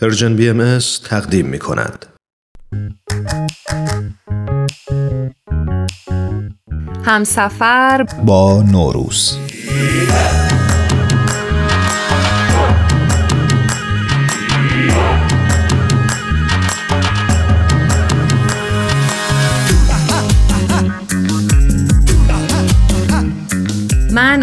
پرژن بی ام تقدیم می کند. همسفر با نوروز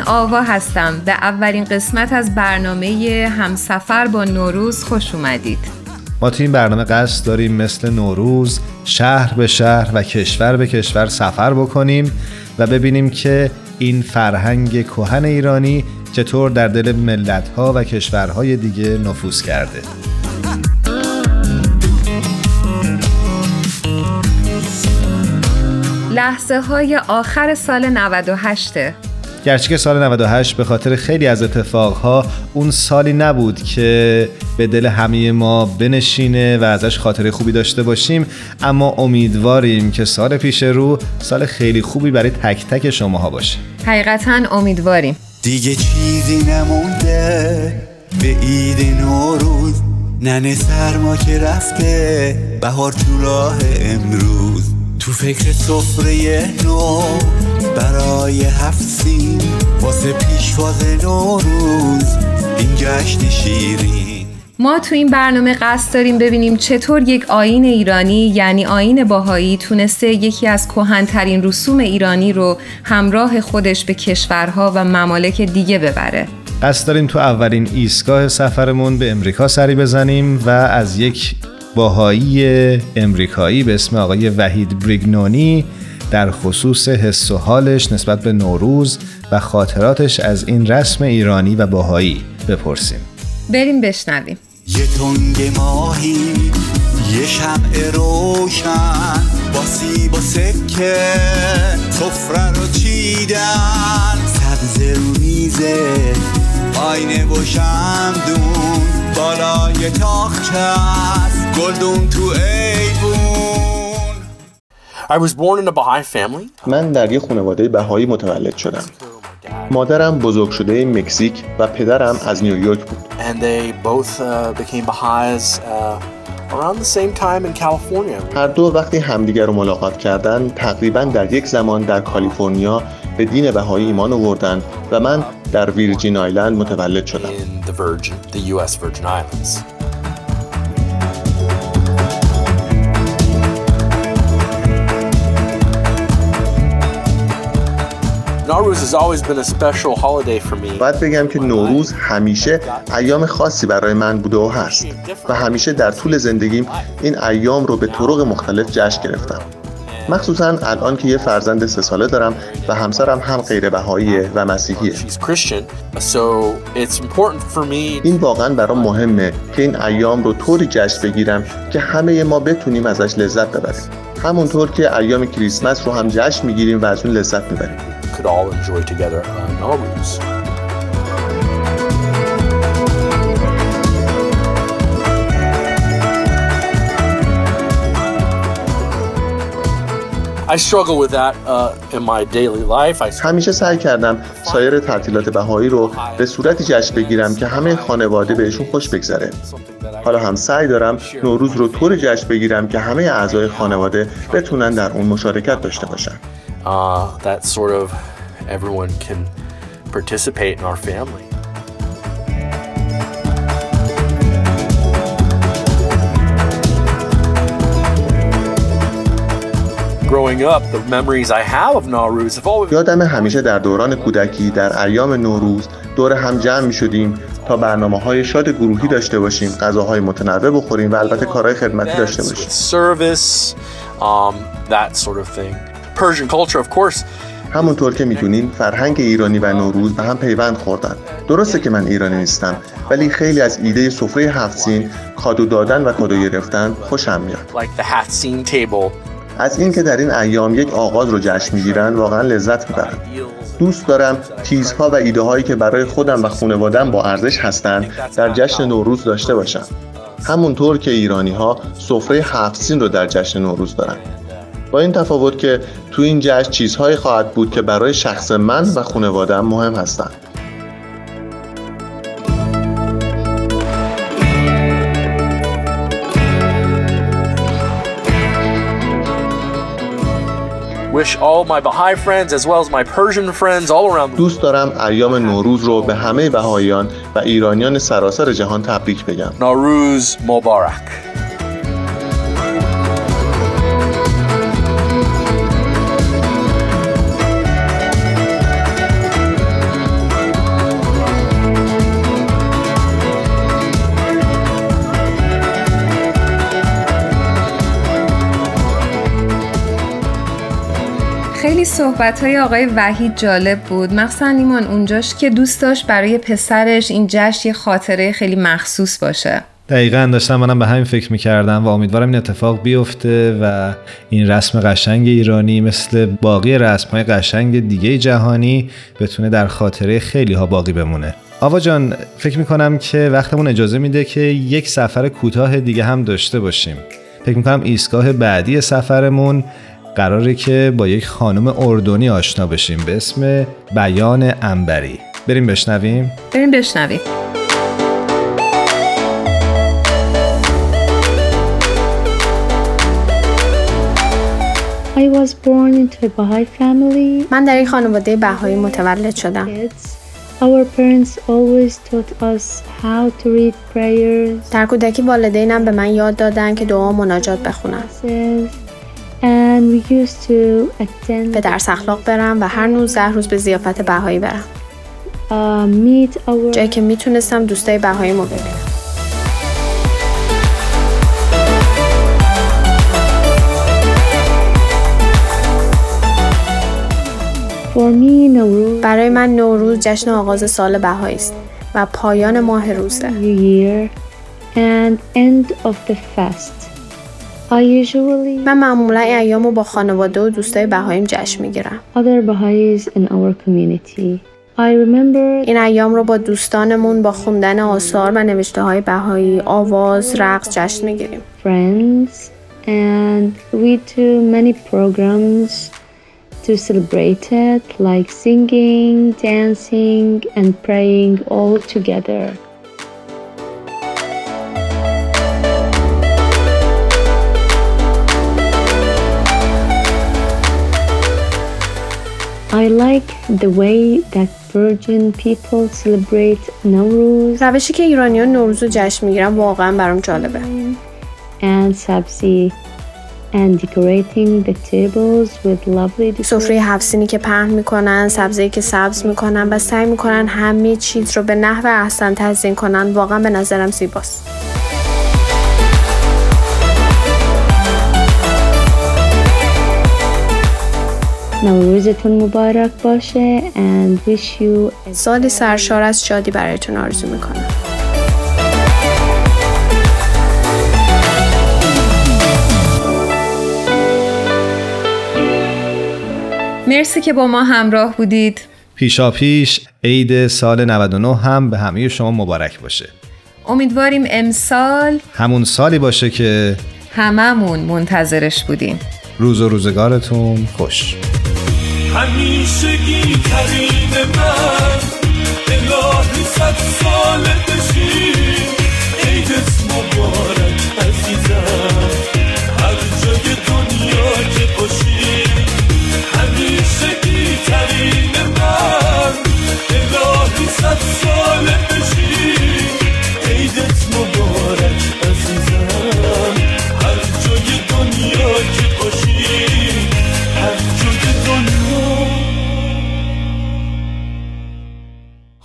آوا هستم. به اولین قسمت از برنامه همسفر با نوروز خوش اومدید. ما تو این برنامه قصد داریم مثل نوروز شهر به شهر و کشور به کشور سفر بکنیم و ببینیم که این فرهنگ کهن ایرانی چطور در دل ملتها و کشورهای دیگه نفوذ کرده. لحظه های آخر سال 98 گرچه که سال 98 به خاطر خیلی از اتفاقها اون سالی نبود که به دل همه ما بنشینه و ازش خاطره خوبی داشته باشیم اما امیدواریم که سال پیش رو سال خیلی خوبی برای تک تک شماها باشه. حقیقتا امیدواریم. دیگه چیزی نمونده به عید نوروز. ننه سرما که رفته بهار تو راه امروز. تو فکر سفره نو برای هفت سین واسه پیشواز نوروز این جشن شیرین. ما تو این برنامه قصد داریم ببینیم چطور یک آین ایرانی یعنی آین باهایی تونسته یکی از کهنترین رسوم ایرانی رو همراه خودش به کشورها و ممالک دیگه ببره. قصد داریم تو اولین ایستگاه سفرمون به امریکا سری بزنیم و از یک باهایی امریکایی به اسم آقای وحید بریگنونی در خصوص حس و حالش نسبت به نوروز و خاطراتش از این رسم ایرانی و باهایی بپرسیم. بریم بشنویم. یه تنگ ماهی یه شمع روشن با سیب و سکه سفره رو چیدن. سبز رو میزه آینه و شمدون بالای تاخچه است. گلدون تو ایوون I was born in a Baha'i family. من در یک خانواده بهایی متولد شدم. مادرم بزرگ شده مکزیک و پدرم از نیویورک بود. and they both uh, became Baha'is uh, around the same time in California. هر دو وقتی همدیگر رو ملاقات کردن تقریبا در یک زمان در کالیفرنیا به دین بهایی ایمان آوردن و من در ویرجین آیلند متولد شدم. in the Virgin, the U.S. Virgin Islands. باید بگم که نوروز همیشه ایام خاصی برای من بوده و هست و همیشه در طول زندگیم این ایام رو به طرق مختلف جشن گرفتم. مخصوصا الان که یه فرزند سه ساله دارم و همسرم هم غیر بهاییه و مسیحیه. She's Christian, so it's important for me این واقعا برام مهمه که این ایام رو طوری جشن بگیرم که همه ما بتونیم ازش لذت ببریم. همونطور که ایام کریسمس رو هم جشن می‌گیریم و از اون لذت می‌بریم. Could all enjoy together on Nowruz. I struggle with that uh, in my daily life. I همیشه سعی کردم سایر تعطیلات بهایی رو به صورتی جشن بگیرم که همه خانواده بهشون خوش بگذره حالا هم سعی دارم نوروز رو طوری جشن بگیرم که همه اعضای خانواده بتونن در اون مشارکت داشته باشن uh, that sort of everyone can participate in our family. Growing up, the memories I have of Nowruz have always یادم همیشه در دوران کودکی در ایام نوروز دور هم جمع می شدیم تا برنامه های شاد گروهی داشته باشیم غذاهای متنوع بخوریم و البته کارهای خدمتی داشته with باشیم Persian culture, of course, همونطور که می‌دونین فرهنگ ایرانی و نوروز به هم پیوند خوردن. درسته که من ایرانی نیستم ولی خیلی از ایده سفره هفت سین کادو دادن و کادو گرفتن خوشم میاد. Like the Hatzin table, از اینکه در این ایام یک آغاز رو جشن می‌گیرن واقعا لذت می‌برم دوست دارم چیزها و ایده هایی که برای خودم و خانوادم با ارزش هستند در جشن نوروز داشته باشم. همونطور که ایرانی ها سفره هفت سین رو در جشن نوروز دارن. با این تفاوت که تو این جشن چیزهایی خواهد بود که برای شخص من و خانواده‌ام مهم هستند. دوست دارم ایام نوروز رو به همه بهاییان و ایرانیان سراسر جهان تبریک بگم. نوروز مبارک. خیلی صحبت های آقای وحید جالب بود. مخصوصا ایمان اونجاش که دوست داشت برای پسرش این جشن یه خاطره خیلی مخصوص باشه. دقیقا داشتم منم به همین فکر می‌کردم و امیدوارم این اتفاق بیفته و این رسم قشنگ ایرانی مثل باقی رسم های قشنگ دیگه جهانی بتونه در خاطره خیلی ها باقی بمونه. آوا جان فکر می‌کنم که وقتمون اجازه میده که یک سفر کوتاه دیگه هم داشته باشیم. فکر می‌کنم ایستگاه بعدی سفرمون قراره که با یک خانم اردنی آشنا بشیم به اسم بیان انبری بریم بشنویم بریم بشنویم I was born into a Baha'i family. من در یک خانواده بهایی متولد شدم. Our parents always taught us how to read prayers. در کودکی والدینم به من یاد دادن که دعا و مناجات بخونم. And we used to attend به درس اخلاق برم و هر 19 روز به زیافت بهایی برم. uh, meet our جایی که می‌تونستم دوستای بهایی رو ببینم. For me, Nowruz برای من نوروز جشن آغاز سال بهایی است و پایان ماه روزه. Year and end of the fast. من معمولا ایامو با خانواده و دوستای بهاییم جشن می‌گیرم. این ایام رو با دوستانمون با خوندن آثار و نوشته های بهایی آواز رقص جشن می‌گیریم. To celebrate it, like singing, dancing, and praying all together. I like the way that Virgin people celebrate Nowruz روشی که ایرانیان نوروز رو جشن می‌گیرن واقعا برام جالبه. and sabzi and decorating the tables with lovely سفره هفسینی که پهن می‌کنن، سبزی که سبز می‌کنن و سعی می‌کنن همه چیز رو به نحو احسن تزیین کنن واقعا به نظرم زیباست. نوروزتون مبارک باشه and wish you سالی سرشار از شادی برایتون آرزو می‌کنم. مرسی که با ما همراه بودید. پیشا پیش عید سال 99 هم به همه شما مبارک باشه. امیدواریم امسال همون سالی باشه که هممون منتظرش بودیم روز و روزگارتون خوش. همیشگی ترین من الهی صد سال